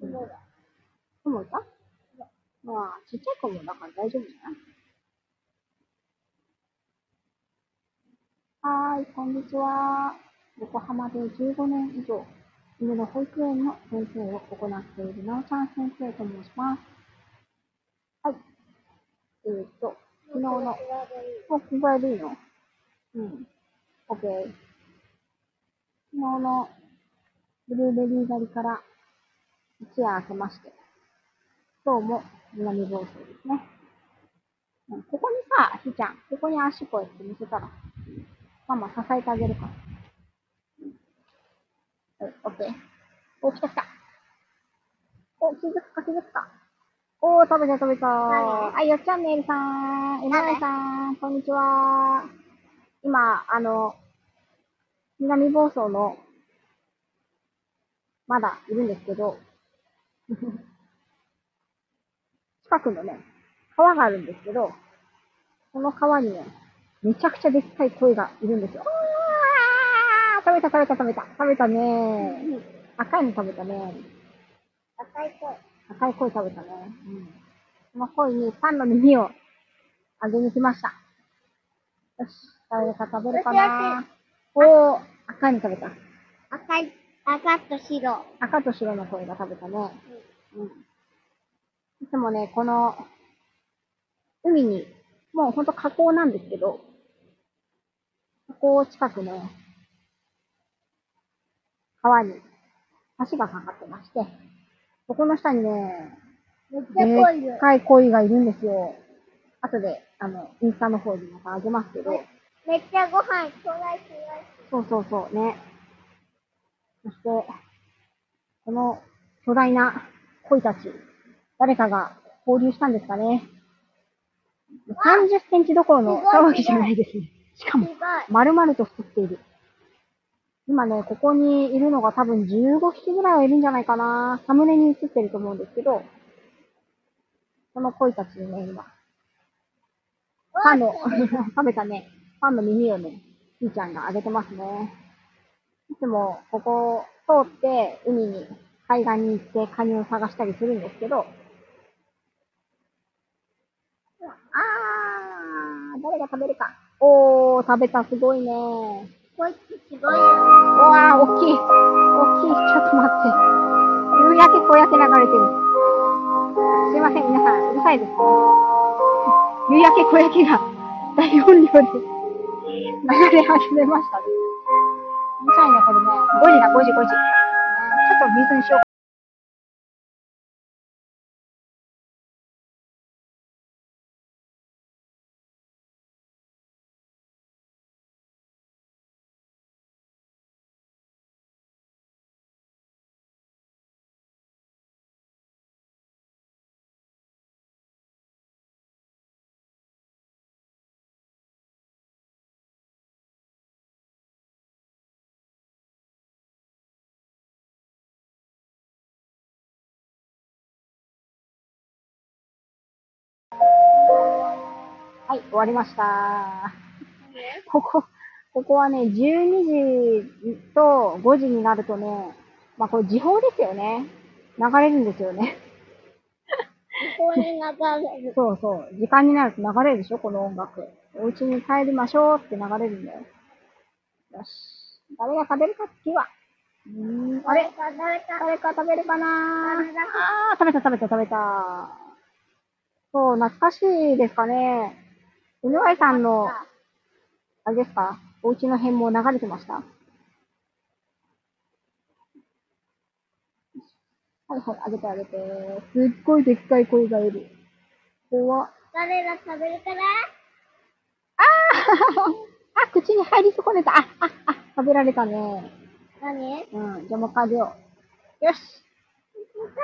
雲だ。雲いたまあ、ちっちゃい雲だから大丈夫じゃない？はーい、こんにちは。横浜で15年以上、犬の保育園の先生を行っているなおちゃん先生と申します。はい。えー、っと、昨日の、もうここぐらいでいいの？うん。OK。昨日のブルーベリー狩りから一夜明けまして、今日も南房総ですね。うんここにさ、ひーちゃん、ここに足こうやって乗せたら、ママ支えてあげるから。はい、オッケー。お、来た来た。お、気づくか気づくか。おー、食べた食べた。何はい、よっちゃんねえりさん、えなえさん、こんにちは。今、あの、南房総の、まだいるんですけど、近くのね、川があるんですけど、この川にね、めちゃくちゃでっかい鯉がいるんですよ。あー食べた食べた食べた。食べたね赤いの食べたね。赤い声。赤い鯉食べたね。うん。この鯉にパンの耳をあげに来ました。よし、誰か食べるかなおー、赤いの食べた。赤い、赤と白。赤と白の鯉が食べたね。うん。いつもね、この、海に、もうほんと河口なんですけど、河口近くの川に橋がかかってまして、そこの下にね、めっちゃ濃いよでっ。かい鯉がいるんですよ。後で、あの、インスタの方にまたあげますけど、めっちゃご飯ちょうだいしそうそうそうね。そして、この巨大な鯉たち、誰かが放流したんですかね。30センチどころの騒ぎじゃないですね。しかも丸々と太っている。今ね、ここにいるのが多分15匹ぐらいはいるんじゃないかな。サムネに映ってると思うんですけど、この鯉たちにね、今、パンの、食べたね、パンの耳をね、ひーちゃんがあげてますね。いつもここを通って海に、海岸に行ってカニを探したりするんですけど、あー、誰が食べるか。おー、食べた、すごいね。こいつすごいよ。うわー、大きい。大きい。ちょっと待って。夕焼け小焼け流れてる。すいません、皆さん、うるさいですね。夕焼け小焼けが大音量で流れ始めましたね。うるさいね、これね。5時だ、5時、5時。ちょっと水にしよう。はい、終わりました。ここ、ここはね、12時と5時になるとね、まあこれ時報ですよね。流れるんですよね。ここに流れる。そうそう。時間になると流れるでしょこの音楽。お家に帰りましょうって流れるんだよ。よし。誰が食べるか次は。うーん、あれ？誰か、誰か。食べるかな？あー、食べた食べた食べた。そう、懐かしいですかね。うぬわいさんの、あれですか？お家の辺も流れてました？はいはい、あげてあげて。すっごいでっかい声がいる。怖っ。誰が食べるかな？あ、口に入り損ねた。あ、あ、あ、食べられたね。何？うん、じゃあもう一回あげよう。よし。誰が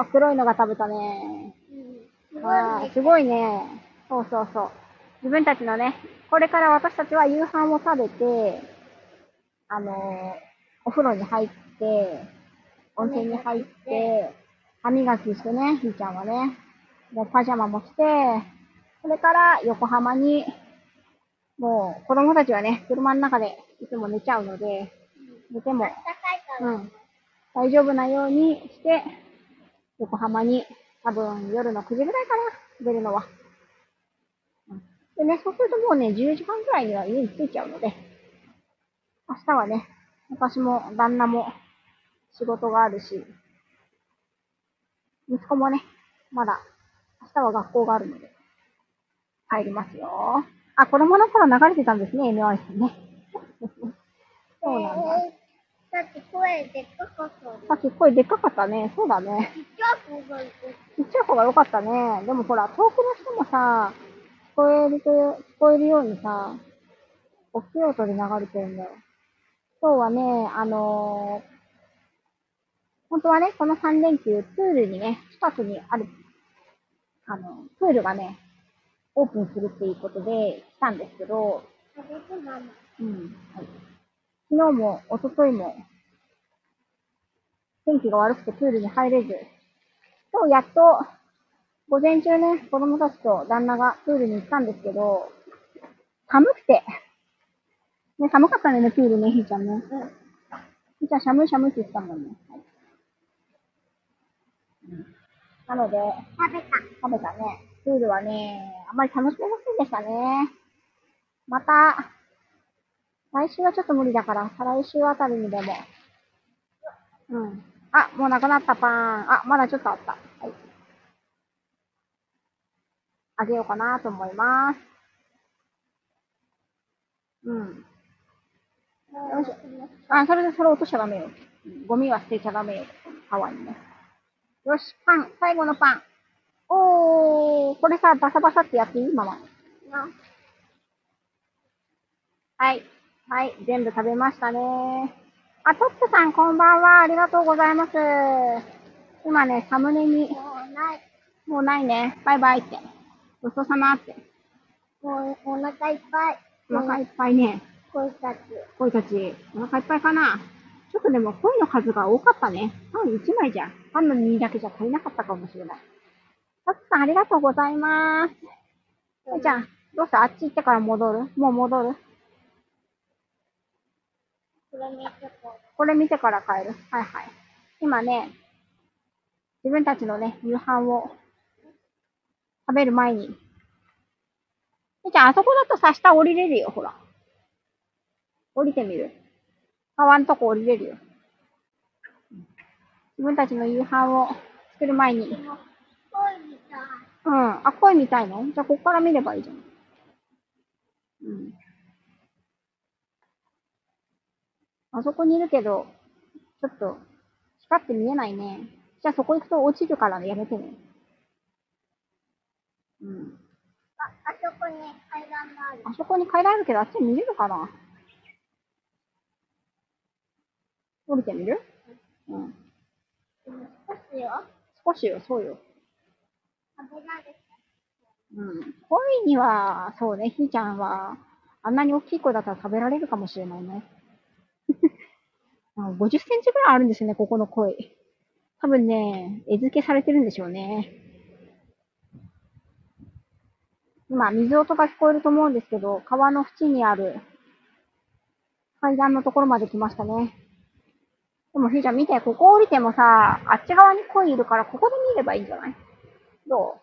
あー、黒いのが食べたね。食べるかうん。あーすごいね。そうそうそう。自分たちのね、これから私たちは夕飯を食べて、あのーお風呂に入って、温泉に入って、歯磨きしてね、ひーちゃんはね。で、パジャマも着て、それから横浜に、もう子供たちはね、車の中でいつも寝ちゃうので、寝ても。うん。大丈夫なようにして、横浜に多分夜の9時ぐらいかな、出るのは。でね、そうするともうね、10時半ぐらいには家に着いちゃうので、明日はね、私も旦那も仕事があるし、息子もね、まだ明日は学校があるので、帰りますよ。あ、子供の頃流れてたんですね、MI さんね。そうなんだ。えーさっき声でっかかったです。さっき声でっかかったね。そうだね。ちっちゃい子がいて、ちっちゃい方が良かったね。でもほら、遠くの人もさ、聞こえると、聞こえるようにさ、大きい音で流れてるんだよ。今日はね、あのー本当はね、この3連休、プールにね、近くにある、あの、プールがね、オープンするっていうことで来たんですけど。うん。はい。昨日も、一昨日も、天気が悪くてプールに入れず、今日やっと、午前中ね、子供たちと旦那がプールに行ったんですけど、寒くて、ね、寒かったね、プールね、ひーちゃんね。うん。ひーちゃん、シャムシャムって言ってたもんね。はいうんなので、食べた。食べたね。プールはね、あんまり楽しめませんでしたね。また、来週はちょっと無理だから、再来週あたりにでも。うん。あ、もうなくなったパン。あ、まだちょっとあった。はい。あげようかなと思います。うん。よいしょ。あ、それでそれ落としちゃダメよ。ゴミは捨てちゃダメよ。川にね。よし、パン、最後のパン。おー、これさ、バサバサってやっていい？ママ。なはい。はい、全部食べましたね。あ、トップさん、こんばんは。ありがとうございます。今ね、サムネに、もうない。もうないね。バイバイって。ごちそうさまって。もうお腹いっぱい。お腹いっぱいね。こいたち。鯉たち、お腹いっぱいかな。ちょっとでも鯉の数が多かったね。パン1枚じゃ、パンの2だけじゃ足りなかったかもしれない。トップさん、ありがとうございます。じゃあ、どうした？あっち行ってから戻る？もう戻る？これ見てから帰る？はいはい。今ね、自分たちのね、夕飯を食べる前に。みーちゃん、あそこだとさ、下降りれるよ、ほら。降りてみる川んとこ降りれるよ。自分たちの夕飯を作る前に。う。こいみたい。うん。あ、声見たいの？じゃあ、ここから見ればいいじゃん。うん。あそこにいるけど、ちょっと、光って見えないね。じゃあ、そこ行くと落ちるからね、やめてね。うん。あ、あそこに階段がある。あそこに階段あるけど、あっち見れるかな？降りてみる？うん。少しよ。少しよ、そうよ。うん。恋には、そうね、ひーちゃんは、あんなに大きい子だったら食べられるかもしれないね。50センチぐらいあるんですよね、ここの鯉。多分ね、餌付けされてるんでしょうね。今、水音が聞こえると思うんですけど、川の縁にある階段のところまで来ましたね。でも、ひーちゃん見て、ここ降りてもさ、あっち側に鯉いるから、ここで見ればいいんじゃない？どう？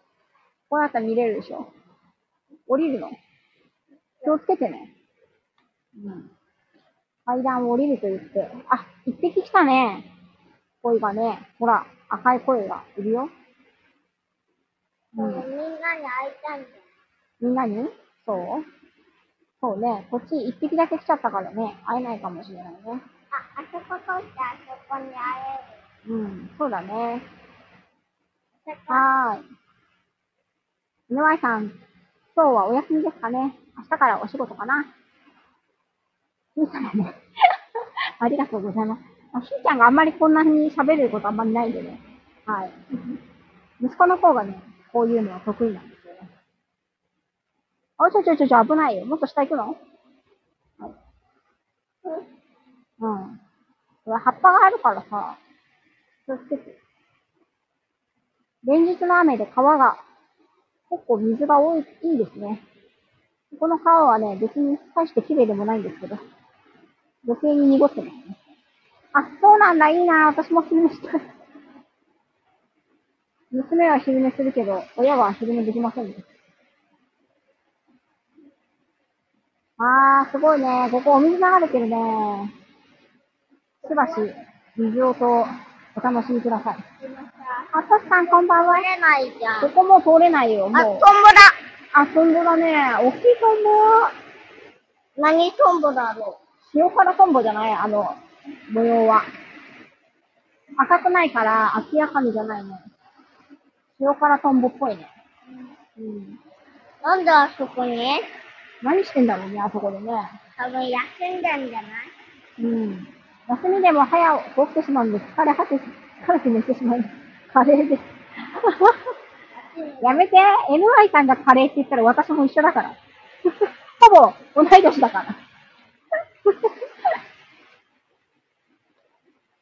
こうやったら見れるでしょ降りるの？気をつけてね。うん。階段を降りると言って、あ、一匹来たね。鯉がね、ほら、赤い鯉がいるよ。うん。みんなに会いたいんだよ。みんなに？そう？そうね。こっち一匹だけ来ちゃったからね、会えないかもしれないね。あ、あそこ通ってあそこに会える。うん、そうだね。はーい。井上さん、今日はお休みですかね明日からお仕事かなひーちゃんも。ありがとうございます。あひーちゃんがあんまりこんなに喋ることあんまりないんでね。はい。息子の方がね、こういうのは得意なんですよね。あ、ちょちょちょちょ、危ないよ。もっと下行くの？はい。うん。葉っぱがあるからさ、気をつけて。連日の雨で川が、結構水が多い、いいですね。この川はね、別に大して綺麗でもないんですけど、女性に濁ってますね。あ、そうなんだ、いいな。私も昼寝したい。娘は昼寝するけど、親は昼寝できませんね。あー、すごいね。ここお水流れてるね。しばし、水音をお楽しみください。あ、トシさんこんばんは取。れないじゃん。ここもう通れないよ、もあ、う。トンボだあ、トンボだね。大きいトンボ。何トンボだろ塩辛トンボじゃないあの、模様は。赤くないから、明らかにじゃないね。塩辛トンボっぽいね。うん。うなんであそこに？何してんだろうね、あそこでね。多分休んでんじゃない？うん。休みでも早く起きてしまうんで、疲れ果て、疲れて寝てしまう。カレーです。やめて !NY さんがカレーって言ったら私も一緒だから。ほぼ同い年だから。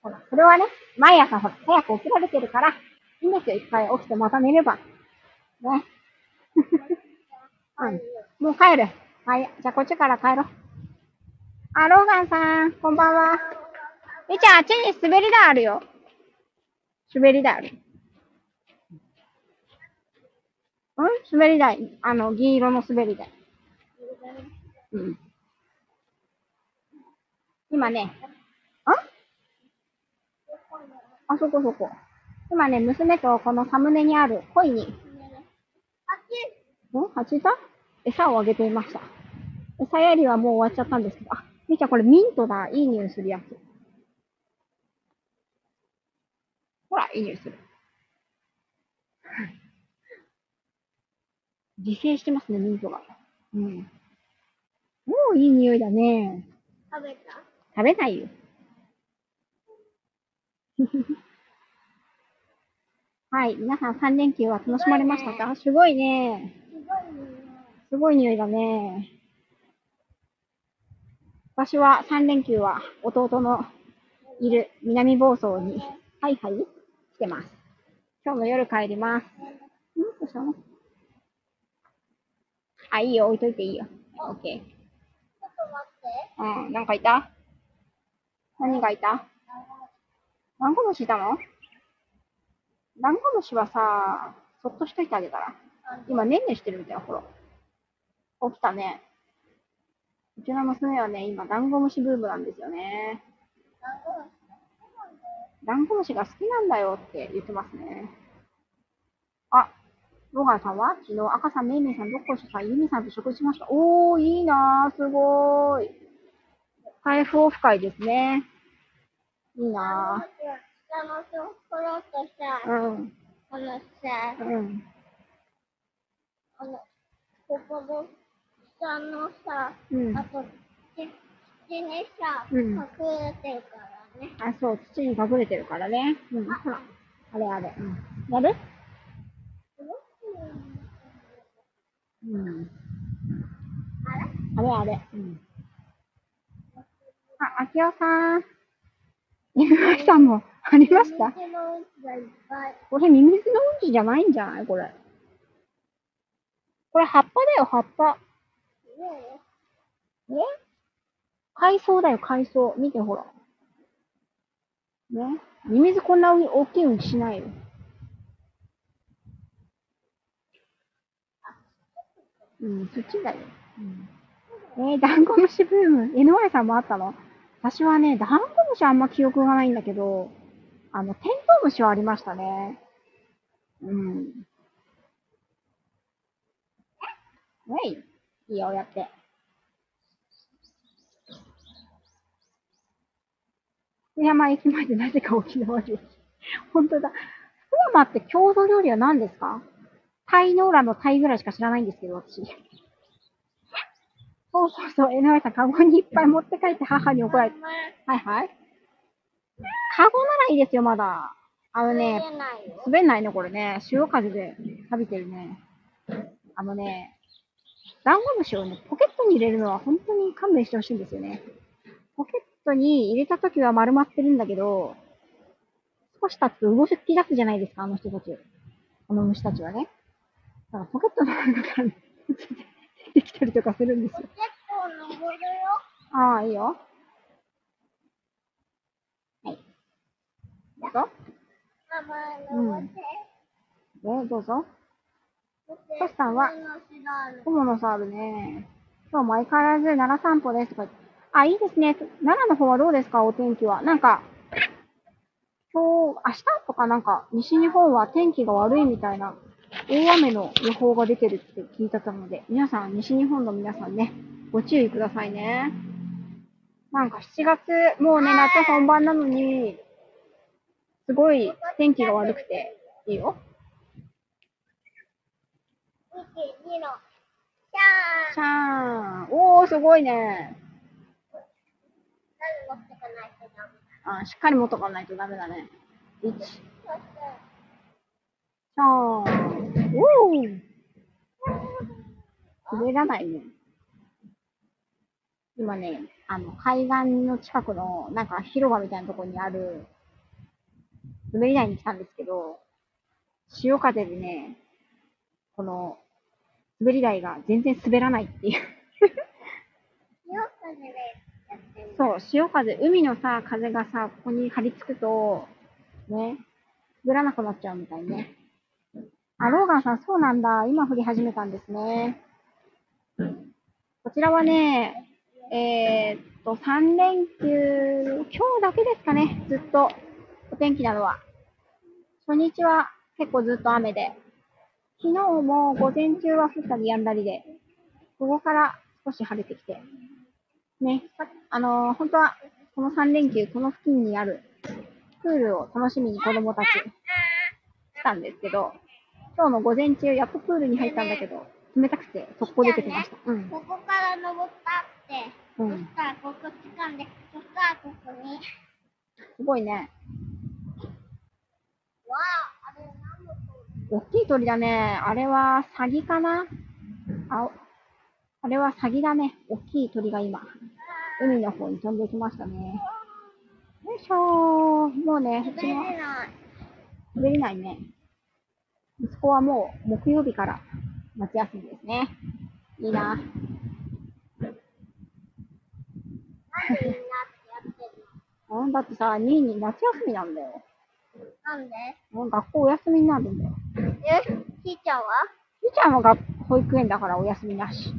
ほら、それはね、毎朝ほら、早く起きられてるから、いいんですよ、一回起きてまた寝れば。ね。うん。もう帰る。はい。じゃあこっちから帰ろう。あ、ローガンさん、こんばんは。えちゃん、あっちに滑り台あるよ。滑り台ある。うん？滑り台。あの、銀色の滑り台。うん。今ね、んあ、そこそこ。今ね、娘とこのサムネにある鯉に、ん？蜂いた餌をあげていました。餌やりはもう終わっちゃったんですけど、あ、みーちゃんこれミントだ。いい匂いするやつ。ほら、いい匂いする。自生してますね、ミントが。うん。もういい匂いだね。食べた？食べないよ。はい。皆さん3連休は楽しまれましたか？すごいね。すごい匂いだね。私は3連休は弟のいる南房総にハイハイ来てます。今日の夜帰ります。んどうした？のあ、いいよ。置いといていいよ。オッケー。ちょっと待って。うん、なんかいた？何がいた？ダンゴムシいたの？ダンゴムシはさ、そっとしといてあげたら。今、ねんねしてるみたいな、ほら。起きたね。うちの娘はね、今、ダンゴムシブームなんですよね。ダンゴムシが好きなんだよって言ってますね。あ、ロガンさんは？昨日、赤さん、メイメイさん、どっこいしさん、ユミさんと食事しました。おー、いいなー、すごーい。開封オフ会ですね。いいな下のところとさ、ー。うん。このさ、うん。あの、ここの下のさ、うんあ。と、土土にさ、うん隠れてるからね。あ、そう、土に隠れてるからね。うん。ほら。あれあれ。うん。やる？うん。あれ？あれあれ。うん。あ、あきおさん。犬飼さんもありました？これミミズのうんちじゃないんじゃない？これ。これ葉っぱだよ、葉っぱ。ねえ？海藻だよ、海藻。見て、ほら。ね？ミミズこんな大きいうんちしないよ。うん、そっちだよ。うん、えー、ダンゴムシブーム。NY さんもあったの？私はね、ダンゴムシあんま記憶がないんだけど、あの、テントウムシはありましたね。うん。はい。いいよ、やって。福山駅前でなぜか沖縄料理。本当だ。福山って郷土料理は何ですか？タイの裏のタイぐらいしか知らないんですけど、私。そうそうそう、えなわさん、カゴにいっぱい持って帰って母に怒られて。はいはい。カゴならいいですよ、まだ。あのね。滑んないね、これね。潮風で錆びてるね。あのね、ダンゴムシをね、ポケットに入れるのは本当に勘弁してほしいんですよね。ポケットに入れたときは丸まってるんだけど、少し経つと動き出すじゃないですか、あの人たち。あの虫たちはね。だからポケットの中からね、出てきたりとかするんですよ。結構登るよ。ああ、いいよ。はい。とママ、登って。え、どうぞ。トシさんは？上のシダール雲の差あるね。今日も相変わらず奈良散歩ですとか。あ、いいですね。奈良の方はどうですか？お天気は。なんか、今日、明日とかなんか、西日本は天気が悪いみたいな、大雨の予報が出てるって聞いてたので、皆さん、西日本の皆さんね、ご注意くださいね。なんか7月、もうね、夏本番なのに、すごい天気が悪くて、いいよ。1、2の、シャーシャーン。おー、すごいね。あ、しっかり持っとかないとダメだね。1、そして、シャーン。おー滑らないね。今ね、あの、海岸の近くの、なんか広場みたいなところにある、滑り台に来たんですけど、潮風でね、この、滑り台が全然滑らないっていう。よくでやってる。そう、潮風、海のさ、風がさ、ここに張り付くと、ね、滑らなくなっちゃうみたいね。あ、ローガンさん、そうなんだ。今降り始めたんですね。こちらはね、えーっと、3連休、今日だけですかね、ずっと、お天気なのは。初日は結構ずっと雨で、昨日も午前中は降ったり止んだりで、午後から少し晴れてきて、ね、あのー本当は、この3連休、この付近にあるプールを楽しみに子供たち来たんですけど、今日の午前中、やっとプールに入ったんだけど、冷たくて速攻出てきました。うん。ここから登ったって、うんそしたらここ掴んで、そしたらここに、すごいね。わあ、あれ何の子大きい鳥だね。あれはサギかな？あ、あれはサギだね。大きい鳥が今、海の方に飛んできましたね。よいしょー。もうね、うちの滑れないね。息子はもう木曜日から夏休みですね。いいな。なんでみんなってやってるうんだってさ、2位に夏休みなんだよ。のなんで？もう学校お休みになるんだよ。え？ひーちゃんは？ひーちゃんは学保育園だからお休みなし。え？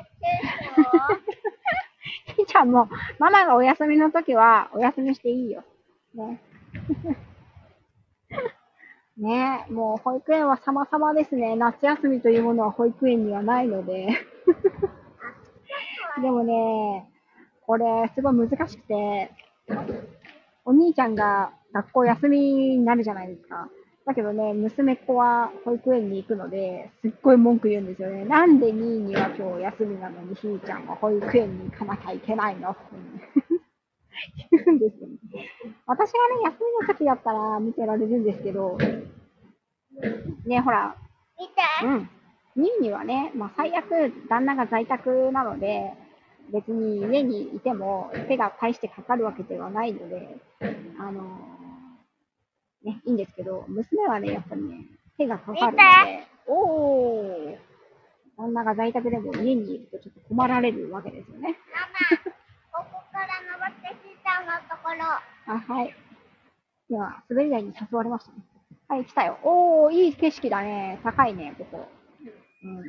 ー、ケイは？ひーちゃんも、ママがお休みの時はお休みしていいよ。ね。ねえ、もう保育園は様々ですね。夏休みというものは保育園にはないので。でもね、これすごい難しくて、お兄ちゃんが学校休みになるじゃないですか。だけどね、娘っ子は保育園に行くので、すっごい文句言うんですよね。なんで兄には今日休みなのに、ひーちゃんは保育園に行かなきゃいけないのって言うんですよね。私がね、休みの時だったら見てられるんですけど、ね、ほら、見て、うん。ニーニはね、まあ、最悪、旦那が在宅なので、別に家にいても手が大してかかるわけではないので、あのね、いいんですけど、娘はね、やっぱりね、手がかかるので、おー、旦那が在宅でも家にいるとちょっと困られるわけですよね。ママ、ここから登ってひーちゃんのところ。あ、はい。今、滑り台に誘われましたね。はい、来たよ。おー、いい景色だね。高いね、ここ。うん。ね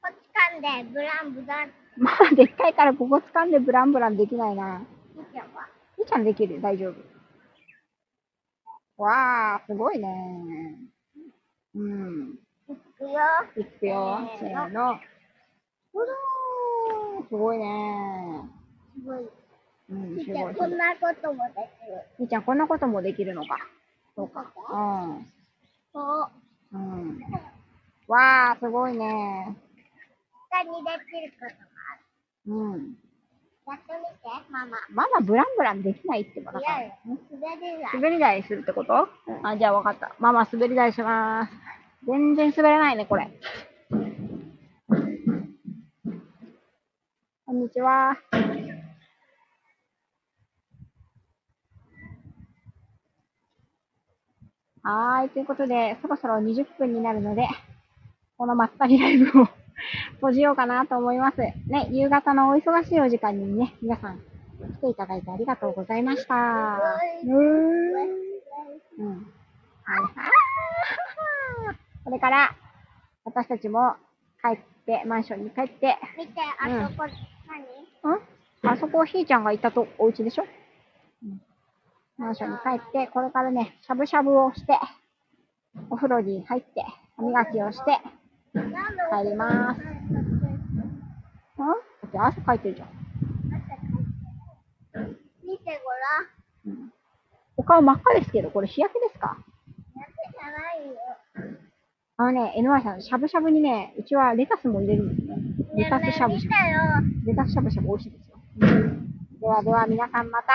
こっち噛んで、ブランブラン。まあ、でっかいからここ掴んでブランブランできないな。ひーちゃんは。みーちゃんできる？大丈夫。わあ、すごいね。うん。いくよ。いくよ。せせーのーの。うどーすごいね。すごい。うん、ひーちゃん。こんなこともできる。みーちゃん、こんなこともできるのか。そうか。こう、うん。うん。わあ、すごいね。下にできることもある？うん。やってみて、ママ。まだブランブランできないってばだから。滑りない。滑り台するってこと？あ、じゃあ分かった。ママ滑り台します。全然滑れないね、これ。こんにちは。はーい。ということで、そろそろ20分になるので、このまったりライブを閉じようかなと思います。ね、夕方のお忙しいお時間にね、皆さん来ていただいてありがとうございました。うーん。うん。はいはい。これから、私たちも帰って、マンションに帰って、見て、あそこ、何？ん？あそこひーちゃんがいたとお家でしょ、うん、マンションに帰って、これからね、しゃぶしゃぶをして、お風呂に入って、歯磨きをして、帰ります。うんだって汗かいてるじゃん。見てごらん。うん、お顔真っ赤ですけど、これ日焼けですか？あのね、NY さん、しゃぶしゃぶにね、うちはレタスも入れるんですね。レタスしゃぶしゃ。ぶ。レタスしゃぶしゃぶ美味しいですよ。ではでは皆さんまた、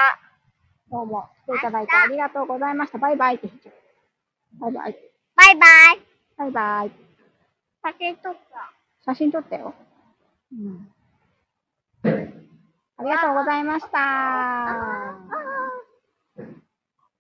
どうも来ていただいてありがとうございました。バイバイって言っちゃう。バイバイ。バイバイ。バイバイ。写真撮った。写真撮ったよ。うん。ありがとうございました。